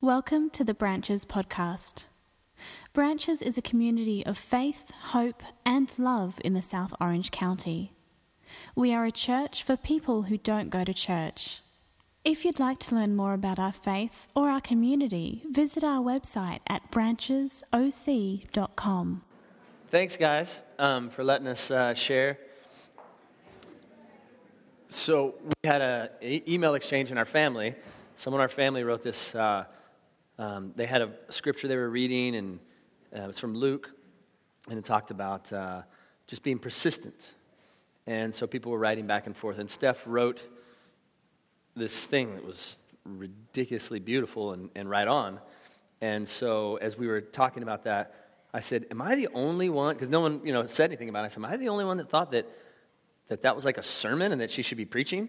Welcome to the Branches podcast. Branches is a community of faith, hope, and love in the South Orange County. We are a church for people who don't go to church. If you'd like to learn more about our faith or our community, visit our website at branchesoc.com. Thanks, guys, um, for letting us uh, share. So we had an e- email exchange in our family. Someone in our family wrote this. Uh, um, they had a scripture they were reading, and uh, it was from Luke, and it talked about uh, just being persistent. And so people were writing back and forth, and Steph wrote this thing that was ridiculously beautiful and, and right on. And so as we were talking about that, I said, "Am I the only one?" Because no one, you know, said anything about it. I said, "Am I the only one that thought that that that was like a sermon and that she should be preaching?"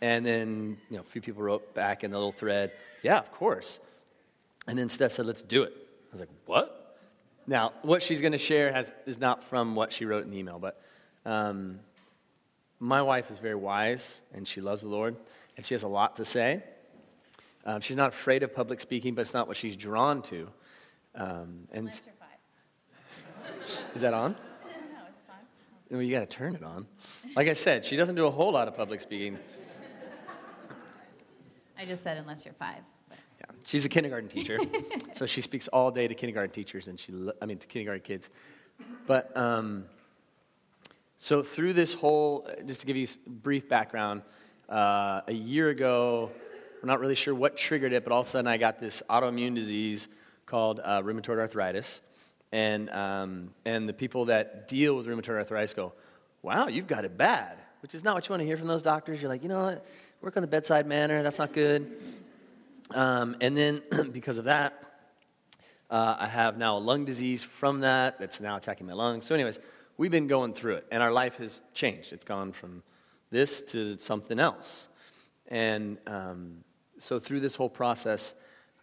And then, you know, a few people wrote back in the little thread, "Yeah, of course." And then Steph said, let's do it. I was like, what? Now, what she's going to share has, is not from what she wrote in the email, but um, my wife is very wise and she loves the Lord and she has a lot to say. Um, she's not afraid of public speaking, but it's not what she's drawn to. Um, and is that on? No, it's on. Well, you got to turn it on. Like I said, she doesn't do a whole lot of public speaking. I just said unless you're five. Yeah, she's a kindergarten teacher, so she speaks all day to kindergarten teachers, and she, I mean, to kindergarten kids. But um, so through this whole, just to give you brief background, uh, a year ago, we're not really sure what triggered it, but all of a sudden I got this autoimmune disease called uh, rheumatoid arthritis, and um, and the people that deal with rheumatoid arthritis go, "Wow, you've got it bad," which is not what you want to hear from those doctors. You're like, you know what, work on the bedside manner. That's not good. Um, and then because of that, uh, I have now a lung disease from that that's now attacking my lungs. So, anyways, we've been going through it, and our life has changed. It's gone from this to something else. And um, so, through this whole process,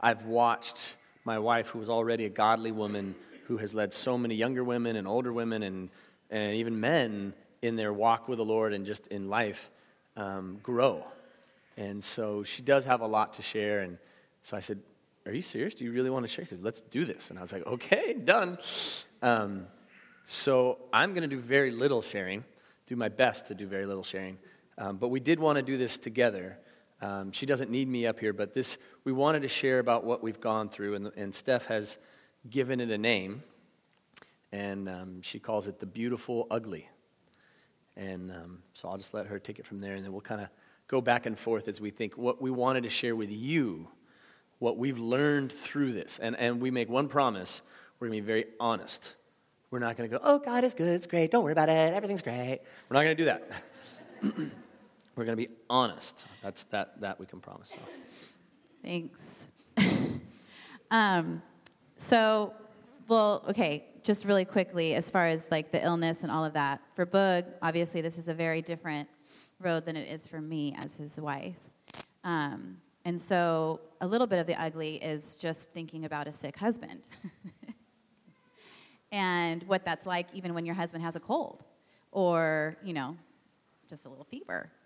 I've watched my wife, who was already a godly woman, who has led so many younger women and older women and, and even men in their walk with the Lord and just in life, um, grow. And so she does have a lot to share. And so I said, Are you serious? Do you really want to share? Because let's do this. And I was like, Okay, done. Um, so I'm going to do very little sharing, do my best to do very little sharing. Um, but we did want to do this together. Um, she doesn't need me up here, but this we wanted to share about what we've gone through, and, and Steph has given it a name, and um, she calls it the beautiful ugly. And um, so I'll just let her take it from there, and then we'll kind of go back and forth as we think what we wanted to share with you, what we've learned through this. And, and we make one promise we're going to be very honest. We're not going to go, oh, God is good, it's great, don't worry about it, everything's great. We're not going to do that. we're going to be honest. That's that, that we can promise. So. thanks. um, so, well, okay, just really quickly, as far as like the illness and all of that, for Boog, obviously, this is a very different road than it is for me as his wife. Um, and so, a little bit of the ugly is just thinking about a sick husband. and what that's like even when your husband has a cold or, you know, just a little fever.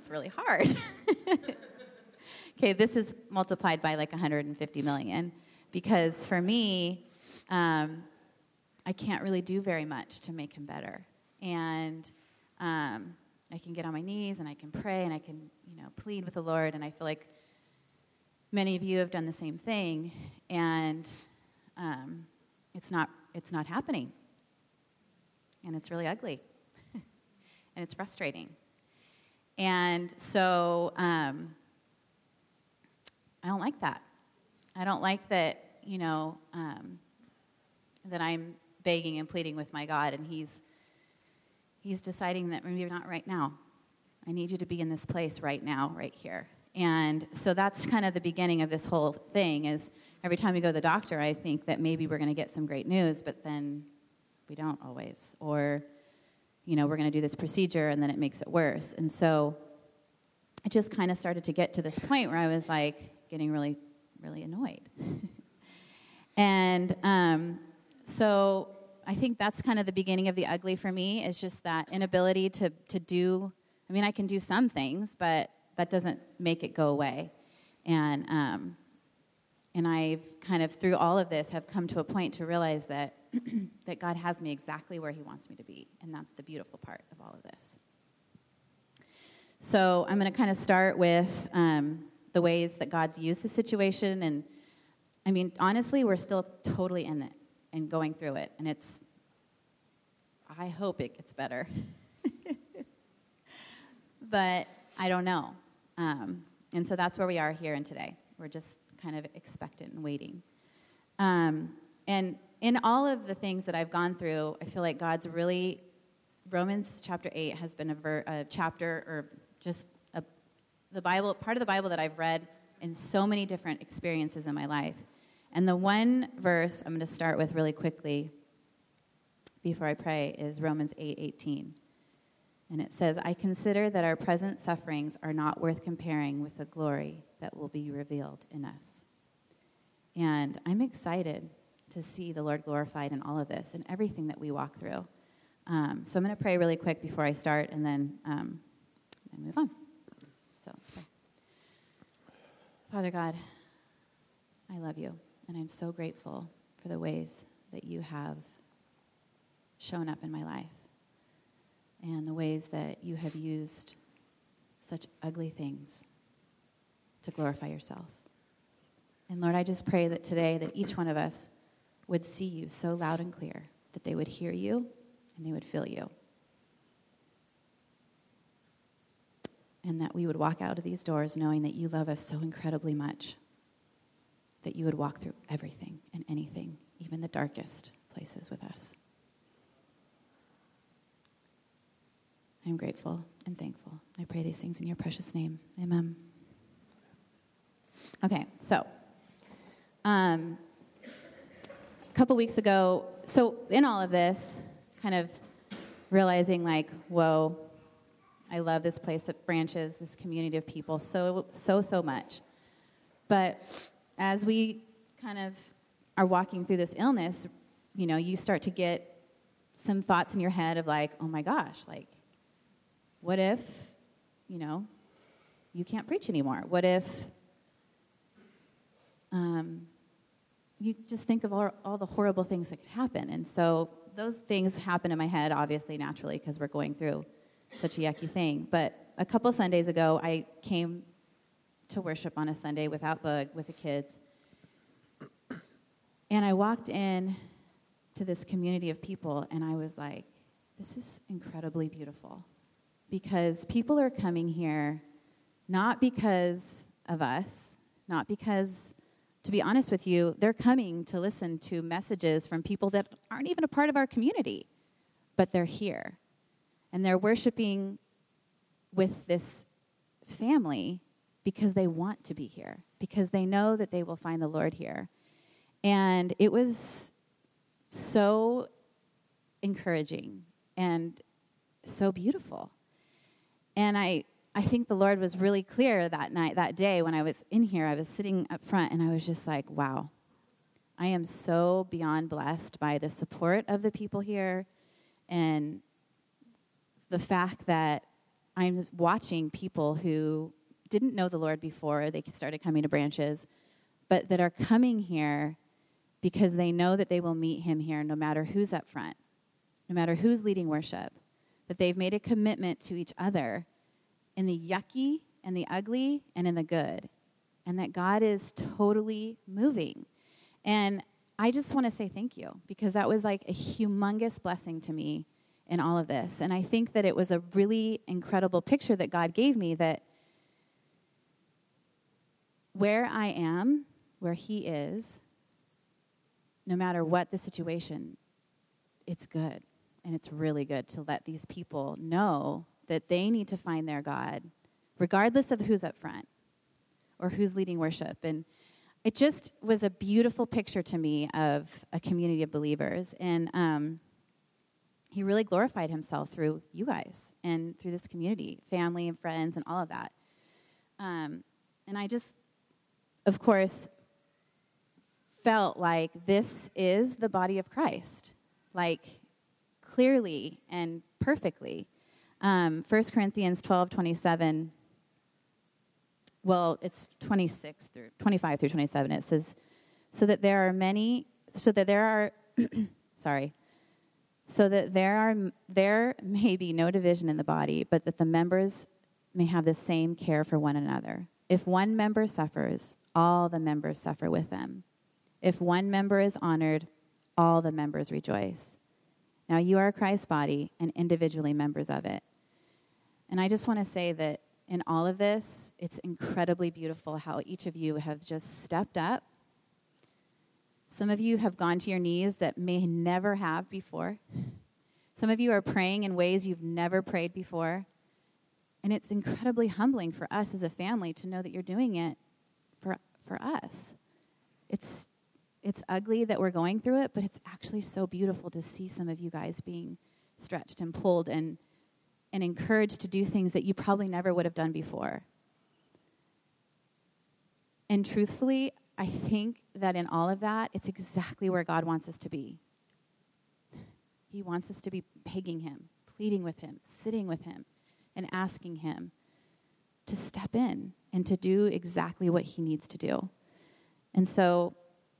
It's really hard. okay, this is multiplied by like 150 million because for me, um, I can't really do very much to make him better. And um, I can get on my knees and I can pray and I can, you know, plead with the Lord. And I feel like many of you have done the same thing, and um, it's not it's not happening, and it's really ugly, and it's frustrating. And so um, I don't like that. I don't like that, you know, um, that I'm begging and pleading with my God, and He's He's deciding that maybe not right now. I need you to be in this place right now, right here. And so that's kind of the beginning of this whole thing is every time we go to the doctor, I think that maybe we're going to get some great news, but then we don't always. Or, you know, we're going to do this procedure and then it makes it worse. And so I just kind of started to get to this point where I was like getting really, really annoyed. and um, so I think that's kind of the beginning of the ugly for me is just that inability to, to do, I mean, I can do some things, but that doesn't make it go away. And, um, and I've kind of, through all of this, have come to a point to realize that, that God has me exactly where He wants me to be. And that's the beautiful part of all of this. So I'm going to kind of start with um, the ways that God's used the situation. And I mean, honestly, we're still totally in it and going through it. And it's, I hope it gets better. but I don't know. Um, and so that's where we are here and today. We're just kind of expectant and waiting. Um, and in all of the things that I've gone through, I feel like God's really, Romans chapter 8 has been a, ver, a chapter or just a, the Bible, part of the Bible that I've read in so many different experiences in my life. And the one verse I'm going to start with really quickly before I pray is Romans 8 18. And it says, I consider that our present sufferings are not worth comparing with the glory that will be revealed in us. And I'm excited to see the Lord glorified in all of this and everything that we walk through. Um, so I'm going to pray really quick before I start and then, um, then move on. So, Father God, I love you, and I'm so grateful for the ways that you have shown up in my life and the ways that you have used such ugly things to glorify yourself. And Lord, I just pray that today that each one of us would see you so loud and clear that they would hear you and they would feel you. And that we would walk out of these doors knowing that you love us so incredibly much that you would walk through everything and anything, even the darkest places with us. I'm grateful and thankful. I pray these things in your precious name. Amen. Okay, so um, a couple weeks ago, so in all of this, kind of realizing like, whoa, I love this place at Branches, this community of people so, so, so much. But as we kind of are walking through this illness, you know, you start to get some thoughts in your head of like, oh my gosh, like, what if, you know, you can't preach anymore? What if um, you just think of all, all the horrible things that could happen? And so those things happen in my head, obviously, naturally, because we're going through such a yucky thing. But a couple Sundays ago, I came to worship on a Sunday without Boog with the kids. And I walked in to this community of people, and I was like, this is incredibly beautiful because people are coming here not because of us, not because, to be honest with you, they're coming to listen to messages from people that aren't even a part of our community, but they're here. And they're worshiping with this family because they want to be here, because they know that they will find the Lord here. And it was so encouraging and so beautiful. And I, I think the Lord was really clear that night, that day when I was in here. I was sitting up front and I was just like, wow, I am so beyond blessed by the support of the people here and the fact that I'm watching people who didn't know the Lord before they started coming to branches, but that are coming here because they know that they will meet Him here no matter who's up front, no matter who's leading worship that they've made a commitment to each other in the yucky and the ugly and in the good, and that God is totally moving. And I just want to say thank you because that was like a humongous blessing to me in all of this. And I think that it was a really incredible picture that God gave me that where I am, where He is, no matter what the situation, it's good. And it's really good to let these people know that they need to find their God, regardless of who's up front or who's leading worship. And it just was a beautiful picture to me of a community of believers. And um, he really glorified himself through you guys and through this community, family and friends, and all of that. Um, and I just, of course, felt like this is the body of Christ. Like, clearly and perfectly. Um, 1 Corinthians 12 27 well, it's 26 through 25 through 27. It says, so that there are many, so that there are, sorry, so that there are there may be no division in the body, but that the members may have the same care for one another. If one member suffers, all the members suffer with them. If one member is honored, all the members rejoice. Now you are Christ's body and individually members of it. And I just want to say that in all of this, it's incredibly beautiful how each of you have just stepped up. Some of you have gone to your knees that may never have before. Some of you are praying in ways you've never prayed before. And it's incredibly humbling for us as a family to know that you're doing it for, us. It's, it's ugly that we're going through it, but it's actually so beautiful to see some of you guys being stretched and pulled and, and encouraged to do things that you probably never would have done before. And truthfully, I think that in all of that, it's exactly where God wants us to be. He wants us to be begging Him, pleading with Him, sitting with Him, and asking Him to step in and to do exactly what He needs to do. And so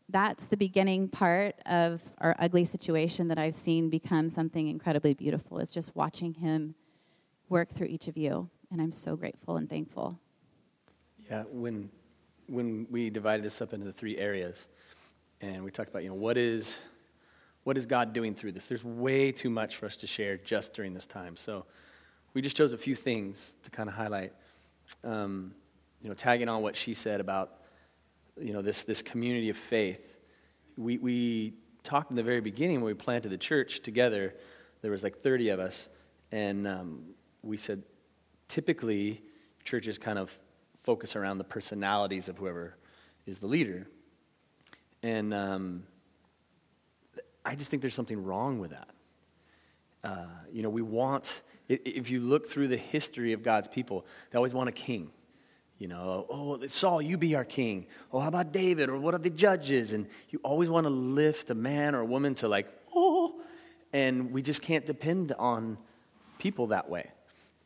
that's the beginning part of our ugly situation that I've seen become something incredibly beautiful, is just watching Him work through each of you. And I'm so grateful and thankful. Yeah, when, when we divided this up into the three areas, and we talked about, you know, what is, what is God doing through this? There's way too much for us to share just during this time. So we just chose a few things to kind of highlight. Um, you know, tagging on what she said about, you know, this, this community of faith. We, we talked in the very beginning when we planted the church together. There was like 30 of us, and um, we said typically churches kind of focus around the personalities of whoever is the leader. And um, I just think there's something wrong with that. Uh, you know, we want, if you look through the history of God's people, they always want a king. You know, oh, Saul, you be our king. Oh, how about David? Or what are the judges? And you always want to lift a man or a woman to like, oh, and we just can't depend on people that way.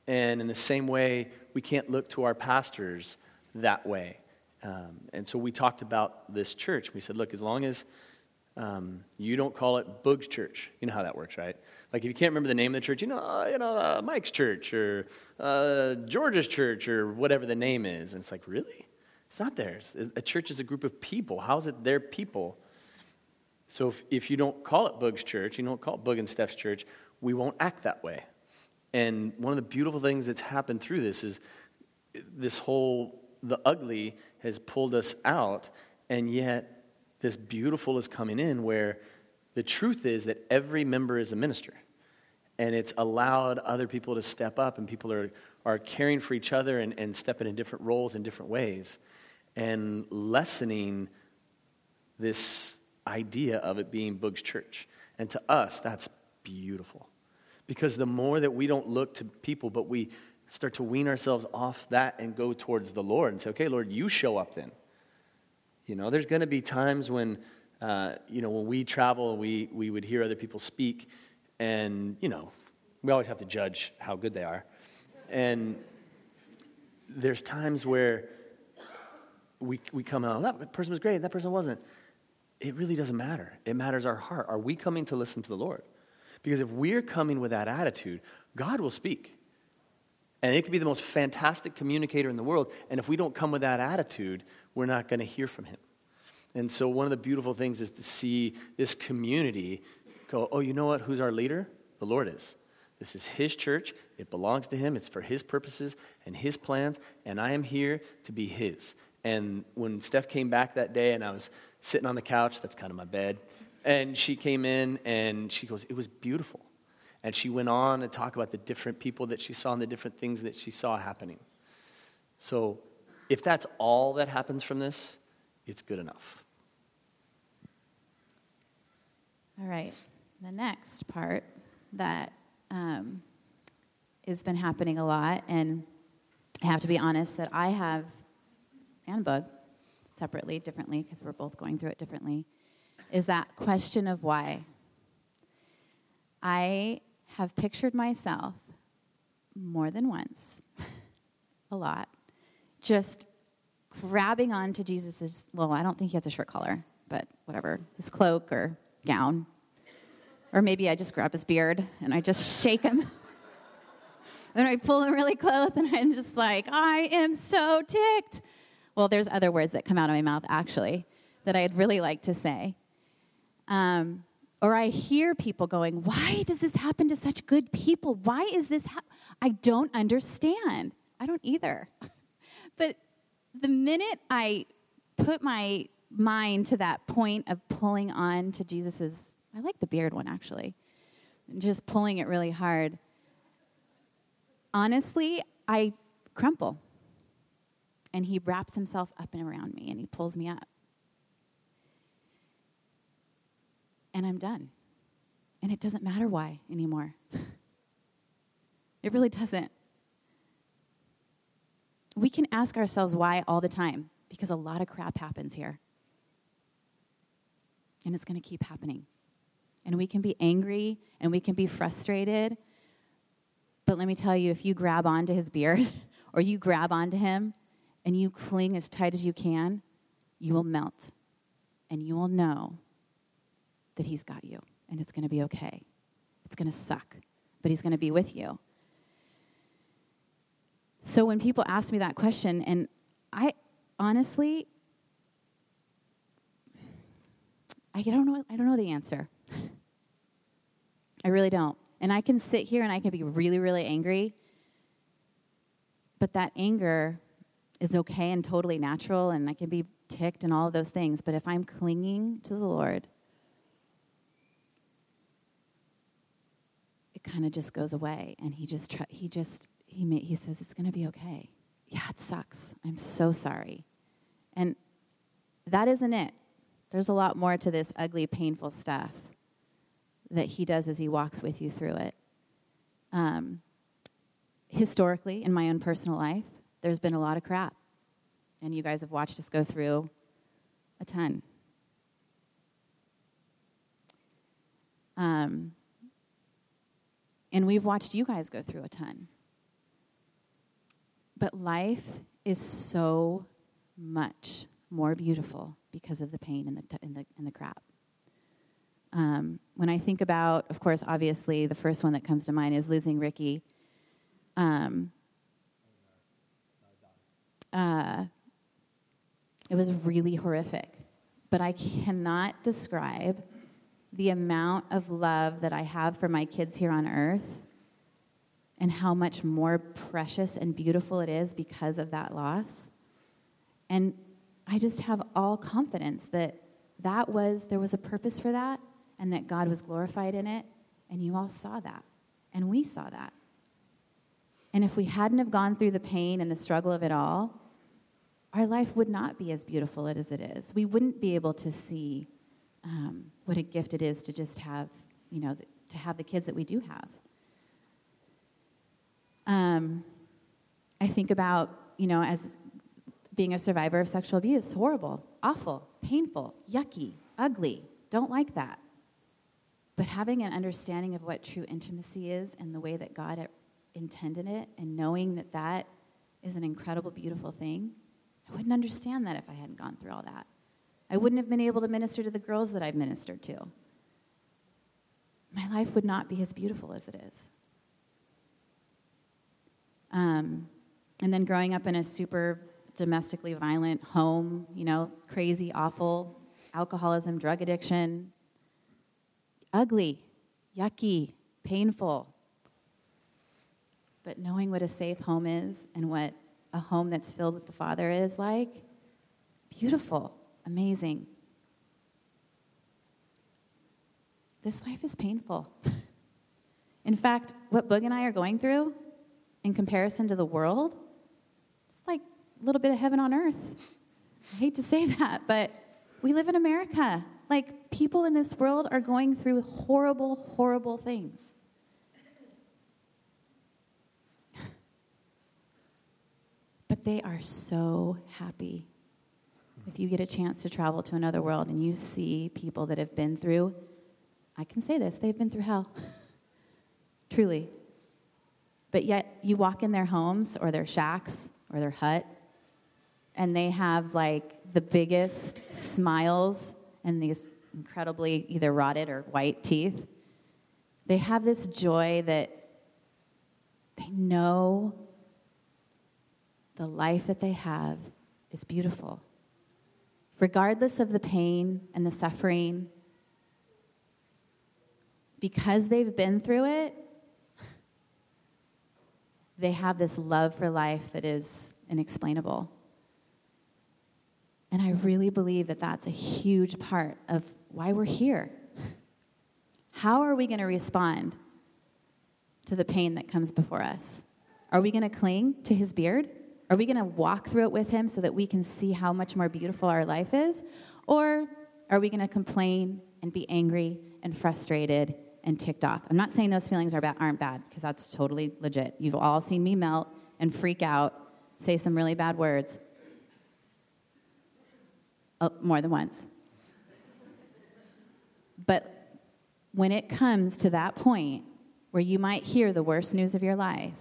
And in the same way, we can't look to our pastors that way. Um, and so we talked about this church. We said, look, as long as um, you don't call it Boog's Church, you know how that works, right? Like if you can't remember the name of the church, you know, uh, you know, uh, Mike's church or uh, George's church or whatever the name is. And it's like, really? It's not theirs. A church is a group of people. How is it their people? So if, if you don't call it Boog's church, you don't call it Boog and Steph's church, we won't act that way. And one of the beautiful things that's happened through this is this whole, the ugly has pulled us out, and yet this beautiful is coming in where the truth is that every member is a minister. And it's allowed other people to step up, and people are, are caring for each other and, and stepping in different roles in different ways, and lessening this idea of it being Boog's church. And to us, that's beautiful. Because the more that we don't look to people, but we start to wean ourselves off that and go towards the Lord and say, okay, Lord, you show up then. You know, there's going to be times when, uh, you know, when we travel, we, we would hear other people speak, and, you know, we always have to judge how good they are. And there's times where we, we come out, that person was great, that person wasn't. It really doesn't matter. It matters our heart. Are we coming to listen to the Lord? Because if we're coming with that attitude, God will speak. And it could be the most fantastic communicator in the world. And if we don't come with that attitude, we're not going to hear from him. And so, one of the beautiful things is to see this community go, oh, you know what? Who's our leader? The Lord is. This is His church. It belongs to Him. It's for His purposes and His plans. And I am here to be His. And when Steph came back that day and I was sitting on the couch, that's kind of my bed, and she came in and she goes, It was beautiful. And she went on to talk about the different people that she saw and the different things that she saw happening. So, if that's all that happens from this, it's good enough. All right. The next part that um, has been happening a lot, and I have to be honest that I have, and Boog, separately, differently, because we're both going through it differently, is that question of why. I have pictured myself more than once, a lot, just grabbing onto Jesus's, well, I don't think he has a shirt collar, but whatever, his cloak or gown. Or maybe I just grab his beard and I just shake him. then I pull him really close and I'm just like, I am so ticked. Well, there's other words that come out of my mouth actually that I'd really like to say. Um, or I hear people going, Why does this happen to such good people? Why is this? Ha-? I don't understand. I don't either. but the minute I put my mind to that point of pulling on to Jesus's, I like the beard one actually, just pulling it really hard. Honestly, I crumple. And he wraps himself up and around me and he pulls me up. And I'm done. And it doesn't matter why anymore. it really doesn't. We can ask ourselves why all the time because a lot of crap happens here. And it's going to keep happening. And we can be angry and we can be frustrated. But let me tell you if you grab onto his beard or you grab onto him and you cling as tight as you can, you will melt. And you will know that He's got you and it's going to be okay. It's going to suck, but He's going to be with you. So when people ask me that question, and I honestly, I don't know, I don't know the answer. I really don't. And I can sit here and I can be really, really angry, but that anger is okay and totally natural, and I can be ticked and all of those things. But if I'm clinging to the Lord, kind of just goes away. And he just he just he may, he says it's going to be okay. Yeah it sucks. I'm so sorry. And that isn't it. There's a lot more to this ugly painful stuff that he does as he walks with you through it. Um, historically in my own personal life there's been a lot of crap. And you guys have watched us go through a ton. Um, and we've watched you guys go through a ton. But life is so much more beautiful because of the pain and the, t- and the, and the crap. Um, when I think about, of course, obviously, the first one that comes to mind is losing Ricky. Um, uh, it was really horrific, but I cannot describe the amount of love that I have for my kids here on earth and how much more precious and beautiful it is because of that loss. And I just have all confidence that that was there was a purpose for that and that God was glorified in it and you all saw that and we saw that. And if we hadn't have gone through the pain and the struggle of it all, our life would not be as beautiful as it is. We wouldn't be able to see um, what a gift it is to just have, you know, to have the kids that we do have. Um, I think about, you know, as being a survivor of sexual abuse, horrible, awful, painful, yucky, ugly, don't like that. But having an understanding of what true intimacy is and the way that God intended it, and knowing that that is an incredible, beautiful thing, I wouldn't understand that if I hadn't gone through all that. I wouldn't have been able to minister to the girls that I've ministered to. My life would not be as beautiful as it is. Um, and then growing up in a super domestically violent home, you know, crazy, awful, alcoholism, drug addiction, ugly, yucky, painful. But knowing what a safe home is and what a home that's filled with the Father is like, beautiful amazing. This life is painful. In fact, what Boog and I are going through, in comparison to the world, it's like a little bit of heaven on earth. I hate to say that, but we live in America. Like, people in this world are going through horrible, horrible things. But they are so happy if you get a chance to travel to another world and you see people that have been through, I can say this, they've been through hell. Truly. But yet you walk in their homes or their shacks or their hut and they have like the biggest smiles and these incredibly either rotted or white teeth. They have this joy that they know the life that they have is beautiful. Regardless of the pain and the suffering, because they've been through it, they have this love for life that is inexplainable. And I really believe that that's a huge part of why we're here. How are we going to respond to the pain that comes before us? Are we going to cling to his beard? Are we going to walk through it with him so that we can see how much more beautiful our life is? Or are we going to complain and be angry and frustrated and ticked off? I'm not saying those feelings are bad, aren't bad, because that's totally legit. You've all seen me melt and freak out, say some really bad words uh, more than once. But when it comes to that point where you might hear the worst news of your life,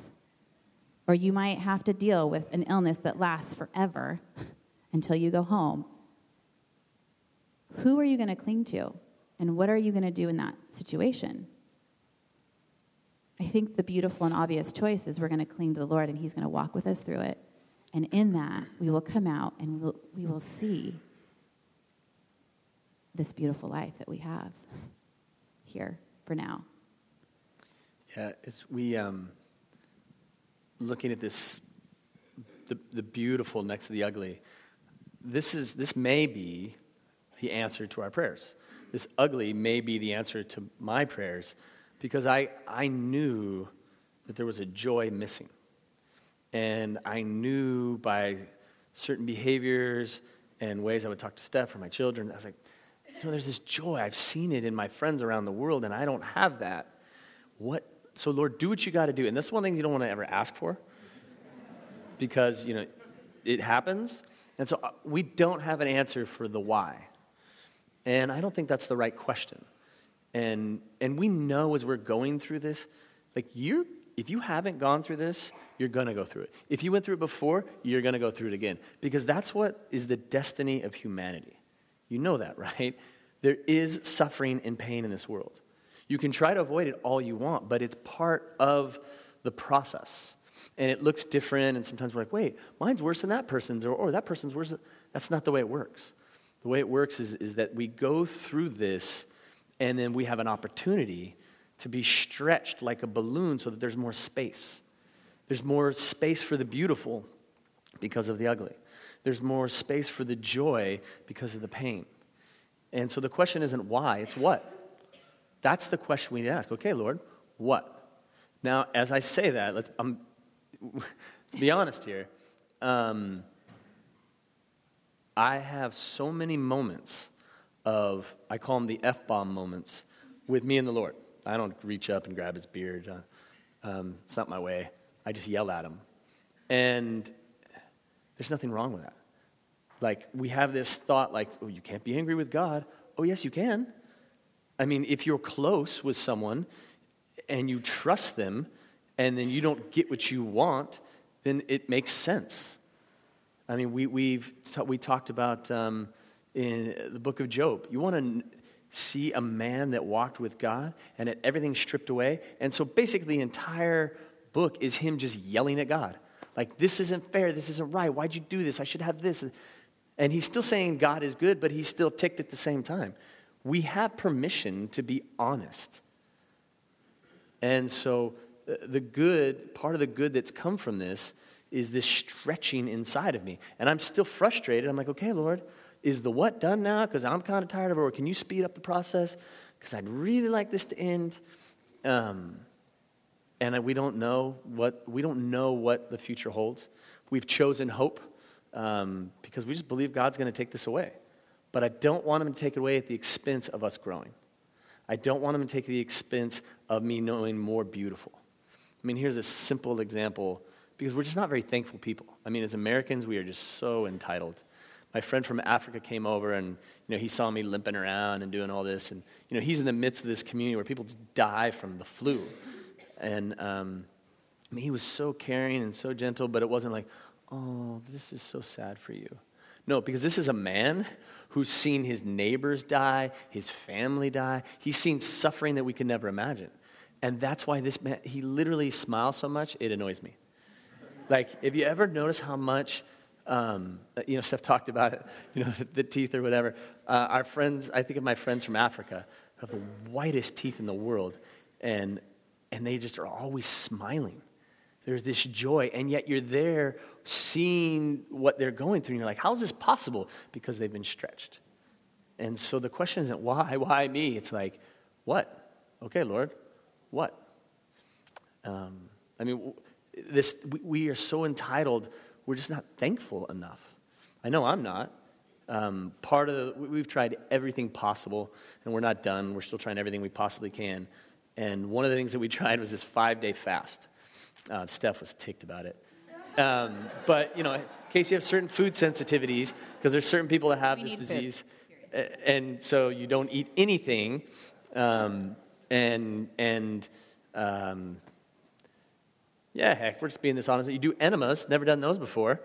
or you might have to deal with an illness that lasts forever until you go home, who are you going to cling to? And what are you going to do in that situation? I think the beautiful and obvious choice is we're going to cling to the Lord and He's going to walk with us through it. And in that, we will come out and we'll, we will see this beautiful life that we have here for now. Yeah, as we um, looking at this, the, the beautiful next to the ugly. This is this may be the answer to our prayers. This ugly may be the answer to my prayers, because I I knew that there was a joy missing, and I knew by certain behaviors and ways I would talk to Steph or my children. I was like, you know, there's this joy. I've seen it in my friends around the world, and I don't have that. What? So, Lord, do what you got to do. And that's one thing you don't want to ever ask for because, you know, it happens. And so uh, we don't have an answer for the why. And I don't think that's the right question. And, and we know as we're going through this, like you, if you haven't gone through this, you're going to go through it. If you went through it before, you're going to go through it again. Because that's what is the destiny of humanity. You know that, right? There is suffering and pain in this world. You can try to avoid it all you want, but it's part of the process. And it looks different, and sometimes we're like, wait, mine's worse than that person's, or, or that person's worse. That's not the way it works. The way it works is, is that we go through this, and then we have an opportunity to be stretched like a balloon so that there's more space. There's more space for the beautiful because of the ugly. There's more space for the joy because of the pain. And so the question isn't why, it's what. That's the question we need to ask. Okay, Lord, what? Now, as I say that, let's, let's be honest here. Um, I have so many moments of, I call them the F bomb moments, with me and the Lord. I don't reach up and grab his beard. Uh, um, it's not my way. I just yell at him. And there's nothing wrong with that. Like, we have this thought, like, oh, you can't be angry with God. Oh, yes, you can. I mean, if you're close with someone and you trust them and then you don't get what you want, then it makes sense. I mean, we, we've we talked about um, in the book of Job. You want to see a man that walked with God and had everything stripped away. And so basically, the entire book is him just yelling at God. Like, this isn't fair. This isn't right. Why'd you do this? I should have this. And he's still saying God is good, but he's still ticked at the same time. We have permission to be honest. And so, uh, the good, part of the good that's come from this is this stretching inside of me. And I'm still frustrated. I'm like, okay, Lord, is the what done now? Because I'm kind of tired of it. Or can you speed up the process? Because I'd really like this to end. Um, and we don't know what we don't know what the future holds. We've chosen hope um, because we just believe God's going to take this away. But I don't want Him to take it away at the expense of us growing. I don't want Him to take the expense of me knowing more beautiful. I mean, here's a simple example because we're just not very thankful people. I mean, as Americans, we are just so entitled. My friend from Africa came over and you know, he saw me limping around and doing all this. And you know, he's in the midst of this community where people just die from the flu. And um, I mean, he was so caring and so gentle, but it wasn't like, oh, this is so sad for you. No, because this is a man who's seen his neighbors die, his family die. He's seen suffering that we could never imagine. And that's why this man, he literally smiles so much, it annoys me. Like, if you ever notice how much, um, you know, Steph talked about it, you know, the, the teeth or whatever. Uh, our friends, I think of my friends from Africa, have the whitest teeth in the world, and, and they just are always smiling. There's this joy, and yet you're there seeing what they're going through, and you're like, how is this possible? Because they've been stretched. And so the question isn't why, why me? It's like, what? Okay, Lord, what? Um, I mean, this, we, are so entitled, we're just not thankful enough. I know I'm not. Um, part of the, we've tried everything possible, and we're not done. We're still trying everything we possibly can. And one of the things that we tried was this five day fast. Uh, Steph was ticked about it. Um, but, you know, in case you have certain food sensitivities, because there's certain people that have we this disease, food. and so you don't eat anything, um, and, and um, yeah, heck, we're just being this honest. You do enemas, never done those before.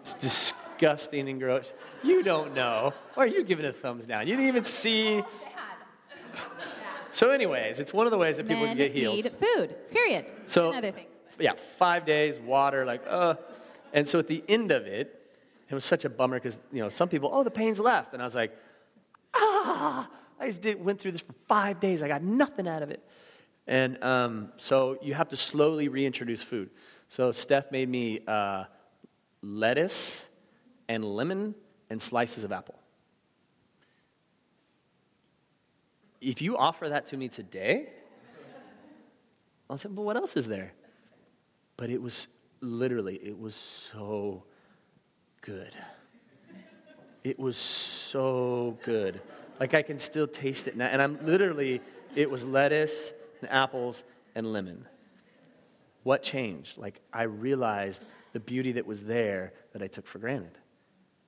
It's disgusting and gross. You don't know. Or are you giving a thumbs down? You didn't even see. So, anyways, it's one of the ways that people Men can get healed. need food, period. So, and other things yeah, five days, water, like, uh. And so at the end of it, it was such a bummer because, you know, some people, oh, the pain's left. And I was like, ah, I just did, went through this for five days. I got nothing out of it. And um, so you have to slowly reintroduce food. So Steph made me uh, lettuce and lemon and slices of apple. If you offer that to me today, I'll say, well, what else is there? But it was literally, it was so good. It was so good. Like I can still taste it now. And I'm literally, it was lettuce and apples and lemon. What changed? Like I realized the beauty that was there that I took for granted.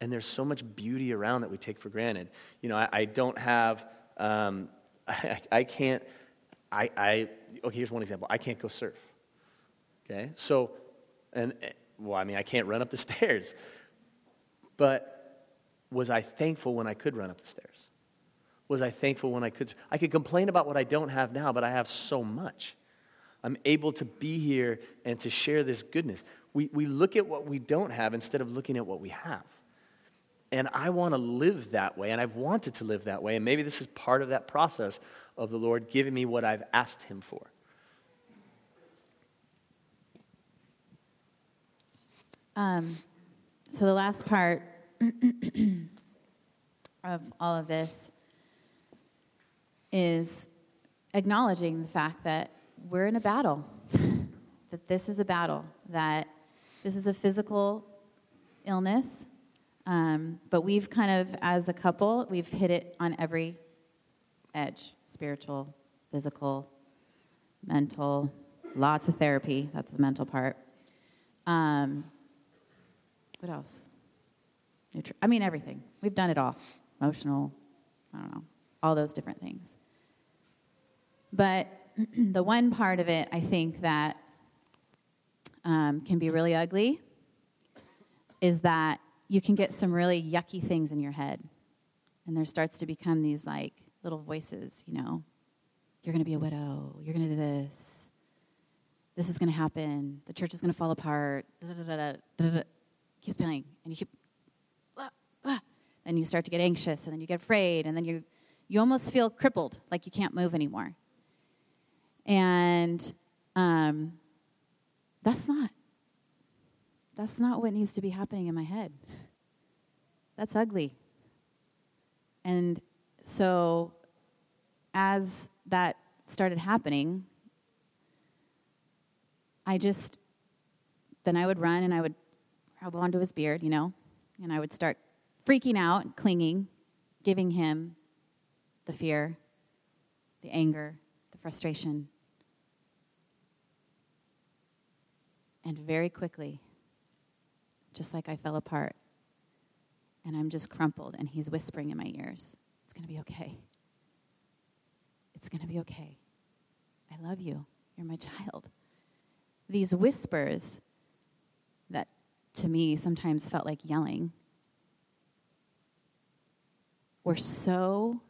And there's so much beauty around that we take for granted. You know, I, I don't have, um, I, I, can't, I, I, okay, here's one example. I can't go surf. Okay? So, and, eh, well, I mean, I can't run up the stairs. But was I thankful when I could run up the stairs? Was I thankful when I could? I could complain about what I don't have now, but I have so much. I'm able to be here and to share this goodness. We, we look at what we don't have instead of looking at what we have. And I want to live that way, and I've wanted to live that way. And maybe this is part of that process of the Lord giving me what I've asked Him for. Um, so the last part of all of this is acknowledging the fact that we're in a battle, that this is a battle, that this is a physical illness, um, but we've kind of, as a couple, we've hit it on every edge spiritual, physical, mental, lots of therapy. That's the mental part. Um, what else? Nutri- I mean, everything. We've done it all. Emotional, I don't know, all those different things. But the one part of it, I think, that um, can be really ugly is that you can get some really yucky things in your head. And there starts to become these like little voices, you know, you're going to be a widow, you're going to do this, this is going to happen, the church is going to fall apart, da, da, da, keeps playing, and you keep, ah, ah. and you start to get anxious, and then you get afraid, and then you, you almost feel crippled, like you can't move anymore. And um, that's not, that's not what needs to be happening in my head. That's ugly. And so, as that started happening, I just, then I would run and I would grab onto his beard, you know, and I would start freaking out, clinging, giving him the fear, the anger, the frustration. And very quickly, just like I fell apart, and I'm just crumpled, and he's whispering in my ears, It's going to be okay. It's going to be okay. I love you. You're my child. These whispers to me sometimes felt like yelling were so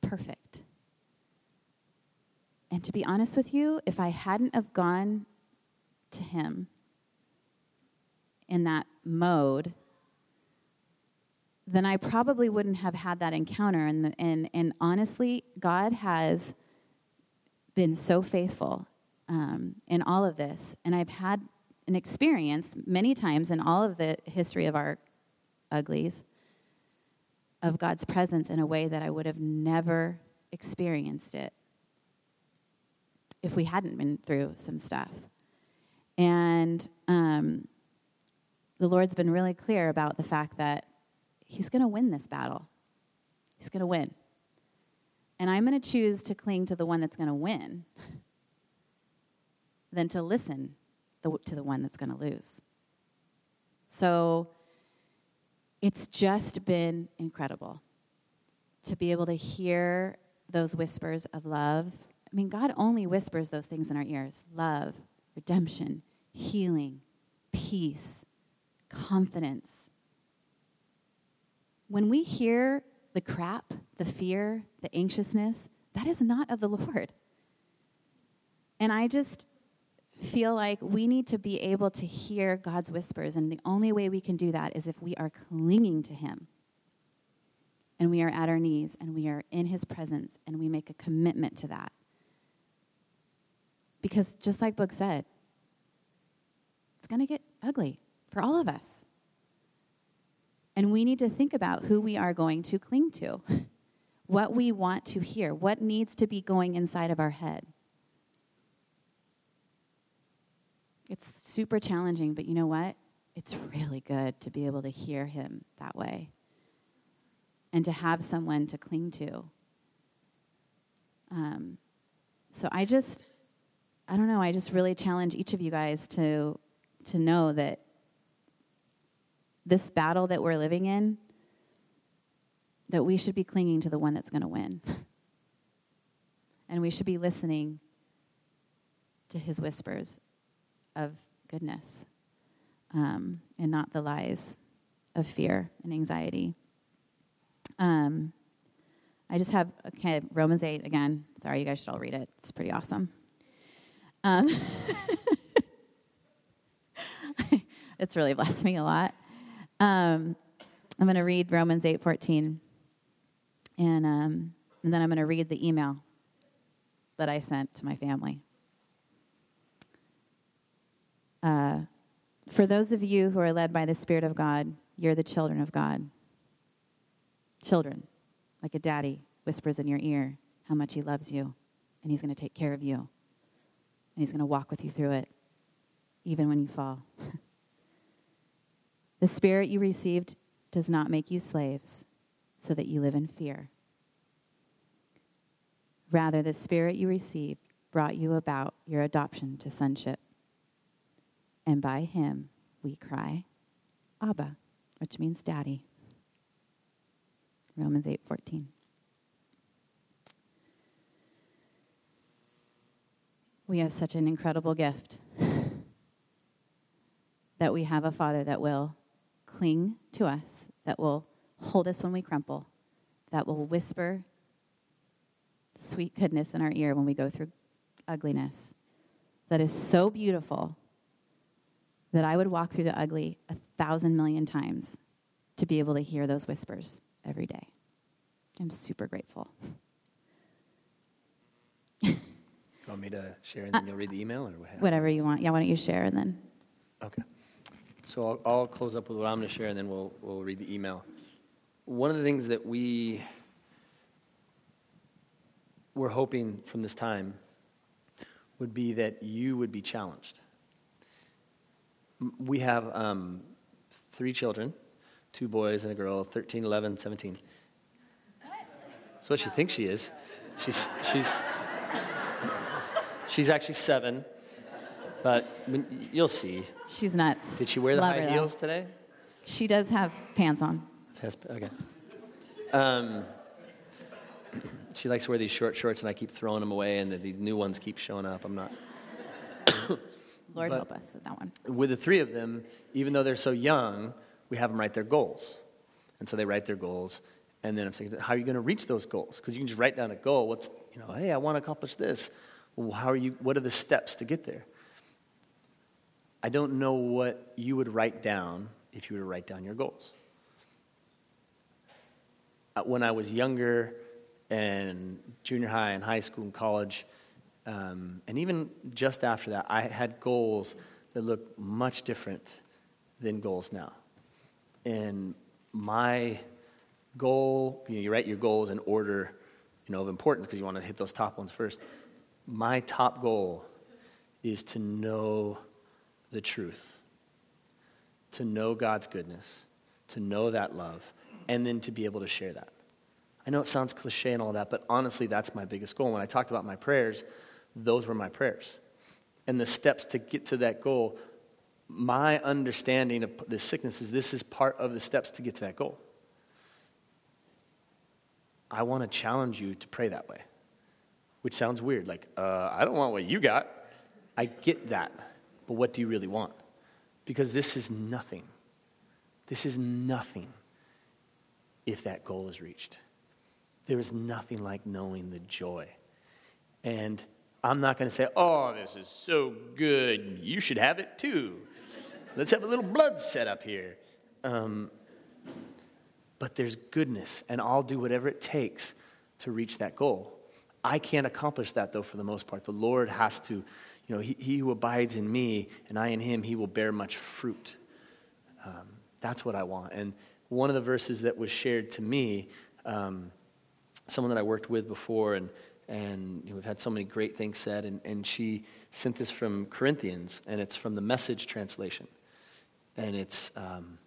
perfect. And to be honest with you, if I hadn't have gone to him in that mode, then I probably wouldn't have had that encounter. And, and, and honestly, God has been so faithful um, in all of this. And I've had an experience many times in all of the history of our uglies of God's presence in a way that I would have never experienced it if we hadn't been through some stuff. And um, the Lord's been really clear about the fact that He's going to win this battle. He's going to win. And I'm going to choose to cling to the one that's going to win than to listen to the one that's going to lose. So it's just been incredible to be able to hear those whispers of love. I mean, God only whispers those things in our ears love, redemption, healing, peace, confidence. When we hear the crap, the fear, the anxiousness, that is not of the Lord. And I just feel like we need to be able to hear God's whispers. And the only way we can do that is if we are clinging to Him and we are at our knees and we are in His presence and we make a commitment to that. Because just like Boog said, it's going to get ugly for all of us. And we need to think about who we are going to cling to, what we want to hear, what needs to be going inside of our head. It's super challenging, but you know what? It's really good to be able to hear him that way and to have someone to cling to. Um, so I just, I don't know, I just really challenge each of you guys to, to know that this battle that we're living in, that we should be clinging to the one that's going to win. and we should be listening to his whispers of goodness um, and not the lies of fear and anxiety. Um, I just have okay, Romans 8 again. Sorry, you guys should all read it. It's pretty awesome. Um, it's really blessed me a lot. Um, I'm going to read Romans 8 14. And, um, and then I'm going to read the email that I sent to my family. Uh, for those of you who are led by the Spirit of God, you're the children of God. Children, like a daddy whispers in your ear how much he loves you, and he's going to take care of you, and he's going to walk with you through it, even when you fall. the Spirit you received does not make you slaves so that you live in fear. Rather, the Spirit you received brought you about your adoption to sonship and by him we cry, Abba, which means daddy. Romans 8:14. We have such an incredible gift that we have a father that will cling to us, that will hold us when we crumple, that will whisper sweet goodness in our ear when we go through ugliness. That is so beautiful that I would walk through the ugly a thousand million times to be able to hear those whispers every day. I'm super grateful. you want me to share and uh, then you'll read the email or what? Whatever you want. Yeah, why don't you share and then? Okay. So I'll, I'll close up with what I'm going to share and then we'll, we'll read the email. One of the things that we were hoping from this time would be that you would be challenged we have um, three children two boys and a girl 13 11 17 that's what she thinks she is. She's she's she's actually seven but you'll see. She's nuts. Did she wear the Love high heels today? She does have pants on. Okay. Um, she likes to wear these short shorts and i keep throwing them away and these new ones keep showing up. I'm not Lord But- help us with that one. with the three of them, even though they're so young, we have them write their goals. And so they write their goals. And then I'm saying, how are you going to reach those goals? Because you can just write down a goal. What's, you know, hey, I want to accomplish this. Well, how are you, what are the steps to get there? I don't know what you would write down if you were to write down your goals. Uh, When I was younger and junior high and high school and college, um, and even just after that, I had goals that looked much different than goals now. And my goal, you, know, you write your goals in order, you know, of importance because you want to hit those top ones first. My top goal is to know the truth, to know God's goodness, to know that love, and then to be able to share that. I know it sounds cliche and all that, but honestly, that's my biggest goal. When I talked about my prayers, those were my prayers. And the steps to get to that goal, my understanding of the sickness is this is part of the steps to get to that goal. I want to challenge you to pray that way, which sounds weird. Like, uh, I don't want what you got. I get that. But what do you really want? Because this is nothing. This is nothing if that goal is reached. There is nothing like knowing the joy. And I'm not going to say, oh, this is so good. You should have it too. Let's have a little blood set up here. Um, but there's goodness, and I'll do whatever it takes to reach that goal. I can't accomplish that, though, for the most part. The Lord has to, you know, he, he who abides in me and I in him, he will bear much fruit. Um, that's what I want. And one of the verses that was shared to me, um, someone that I worked with before, and, and we've had so many great things said, and, and she sent this from Corinthians, and it's from the message translation. And it's, um,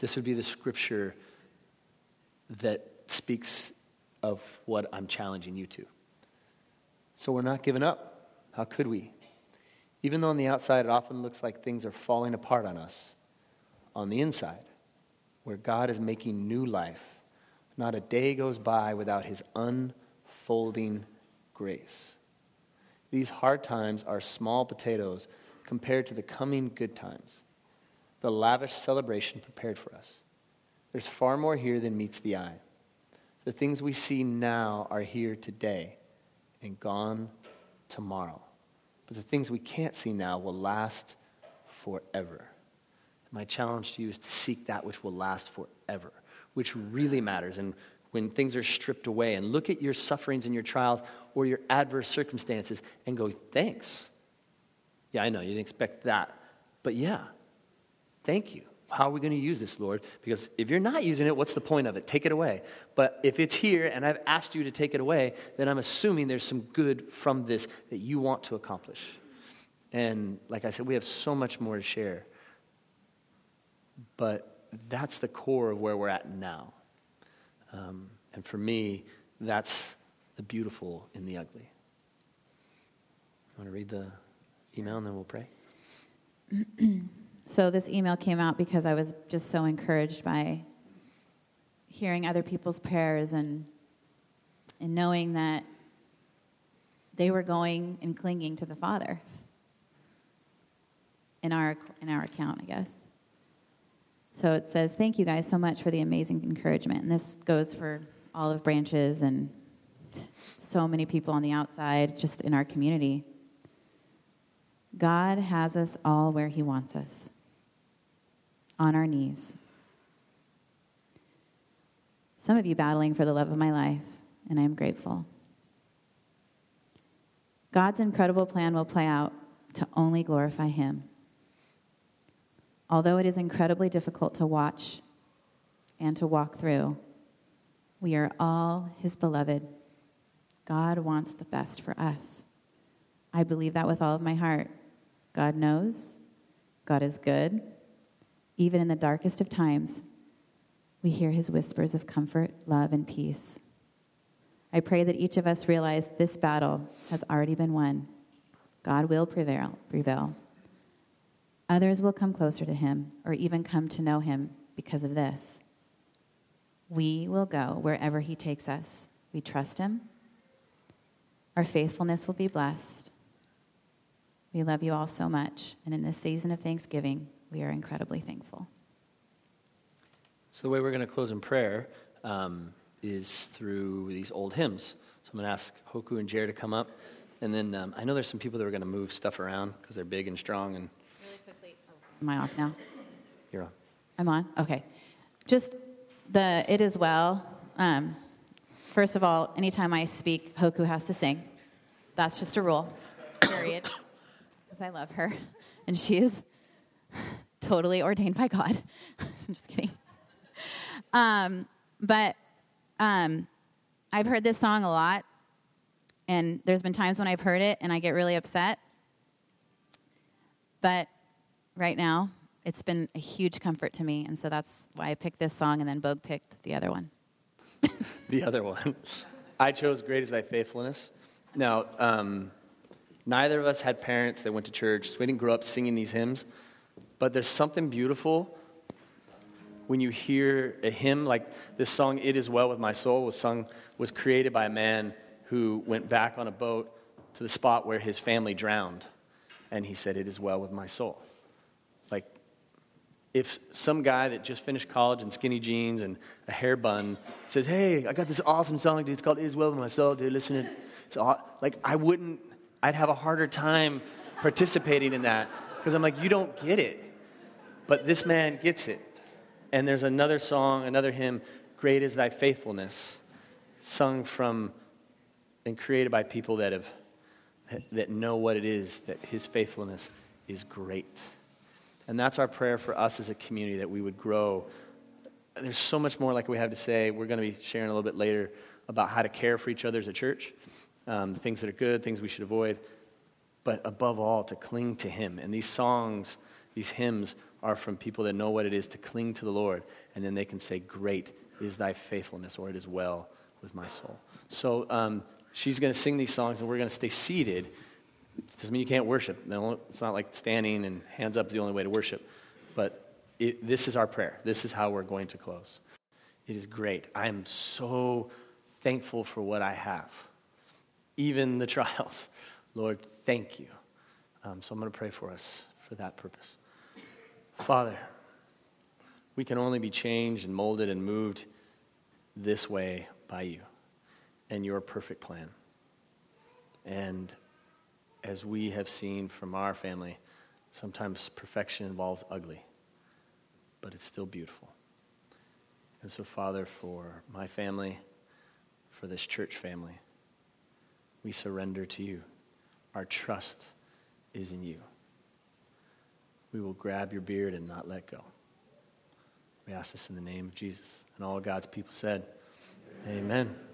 this would be the scripture that speaks of what I'm challenging you to. So we're not giving up. How could we? Even though on the outside it often looks like things are falling apart on us, on the inside, where God is making new life, not a day goes by without his unfolding grace. These hard times are small potatoes compared to the coming good times, the lavish celebration prepared for us. There's far more here than meets the eye. The things we see now are here today and gone tomorrow. But the things we can't see now will last forever. My challenge to you is to seek that which will last forever, which really matters. And when things are stripped away, and look at your sufferings and your trials or your adverse circumstances and go, thanks. Yeah, I know, you didn't expect that. But yeah, thank you. How are we going to use this, Lord? Because if you're not using it, what's the point of it? Take it away. But if it's here and I've asked you to take it away, then I'm assuming there's some good from this that you want to accomplish. And like I said, we have so much more to share. But that's the core of where we're at now. Um, and for me, that's the beautiful in the ugly. Want to read the email and then we'll pray? So this email came out because I was just so encouraged by hearing other people's prayers and and knowing that they were going and clinging to the Father. In our in our account, I guess. So it says, "Thank you guys so much for the amazing encouragement." And this goes for all of branches and so many people on the outside just in our community. God has us all where He wants us on our knees. Some of you battling for the love of my life, and I am grateful. God's incredible plan will play out to only glorify Him. Although it is incredibly difficult to watch and to walk through, we are all His beloved. God wants the best for us. I believe that with all of my heart. God knows, God is good. Even in the darkest of times, we hear his whispers of comfort, love, and peace. I pray that each of us realize this battle has already been won. God will prevail, prevail. Others will come closer to him or even come to know him because of this. We will go wherever he takes us. We trust him. Our faithfulness will be blessed. We We love you all so much. And in this season of Thanksgiving, we are incredibly thankful. So, the way we're going to close in prayer um, is through these old hymns. So, I'm going to ask Hoku and Jared to come up. And then um, I know there's some people that are going to move stuff around because they're big and strong. And Really quickly. Am I off now? you're on. I'm on? Okay. Just the It Is Well. Um, first of all, anytime I speak, Hoku has to sing. That's just a rule, period. Because I love her. And she is totally ordained by God. I'm just kidding. Um, but um, I've heard this song a lot. And there's been times when I've heard it and I get really upset. But right now, it's been a huge comfort to me. And so that's why I picked this song, and then Boog picked the other one. The other one. I chose Great is Thy Faithfulness. Now, um, neither of us had parents that went to church, so we didn't grow up singing these hymns. But there's something beautiful when you hear a hymn like this song, It Is Well With My Soul, was sung, was created by a man who went back on a boat to the spot where his family drowned. And he said, It is well with my soul. If some guy that just finished college in skinny jeans and a hair bun says, Hey, I got this awesome song, dude. It's called It Is Well With My Soul, dude. Listen to it. It's aw-. like, I wouldn't, I'd have a harder time participating in that because I'm like, You don't get it. But this man gets it. And there's another song, another hymn, Great is Thy Faithfulness, sung from and created by people that have that know what it is that his faithfulness is great. And that's our prayer for us as a community that we would grow. There's so much more like we have to say. We're going to be sharing a little bit later about how to care for each other as a church, um, things that are good, things we should avoid, but above all, to cling to him. And these songs, these hymns, are from people that know what it is to cling to the Lord, and then they can say, Great is thy faithfulness, or it is well with my soul. So um, she's going to sing these songs, and we're going to stay seated. Doesn't mean you can't worship. It's not like standing and hands up is the only way to worship. But it, this is our prayer. This is how we're going to close. It is great. I am so thankful for what I have, even the trials. Lord, thank you. Um, so I'm going to pray for us for that purpose. Father, we can only be changed and molded and moved this way by you and your perfect plan. And as we have seen from our family, sometimes perfection involves ugly, but it's still beautiful. And so, Father, for my family, for this church family, we surrender to you. Our trust is in you. We will grab your beard and not let go. We ask this in the name of Jesus. And all God's people said, Amen. Amen.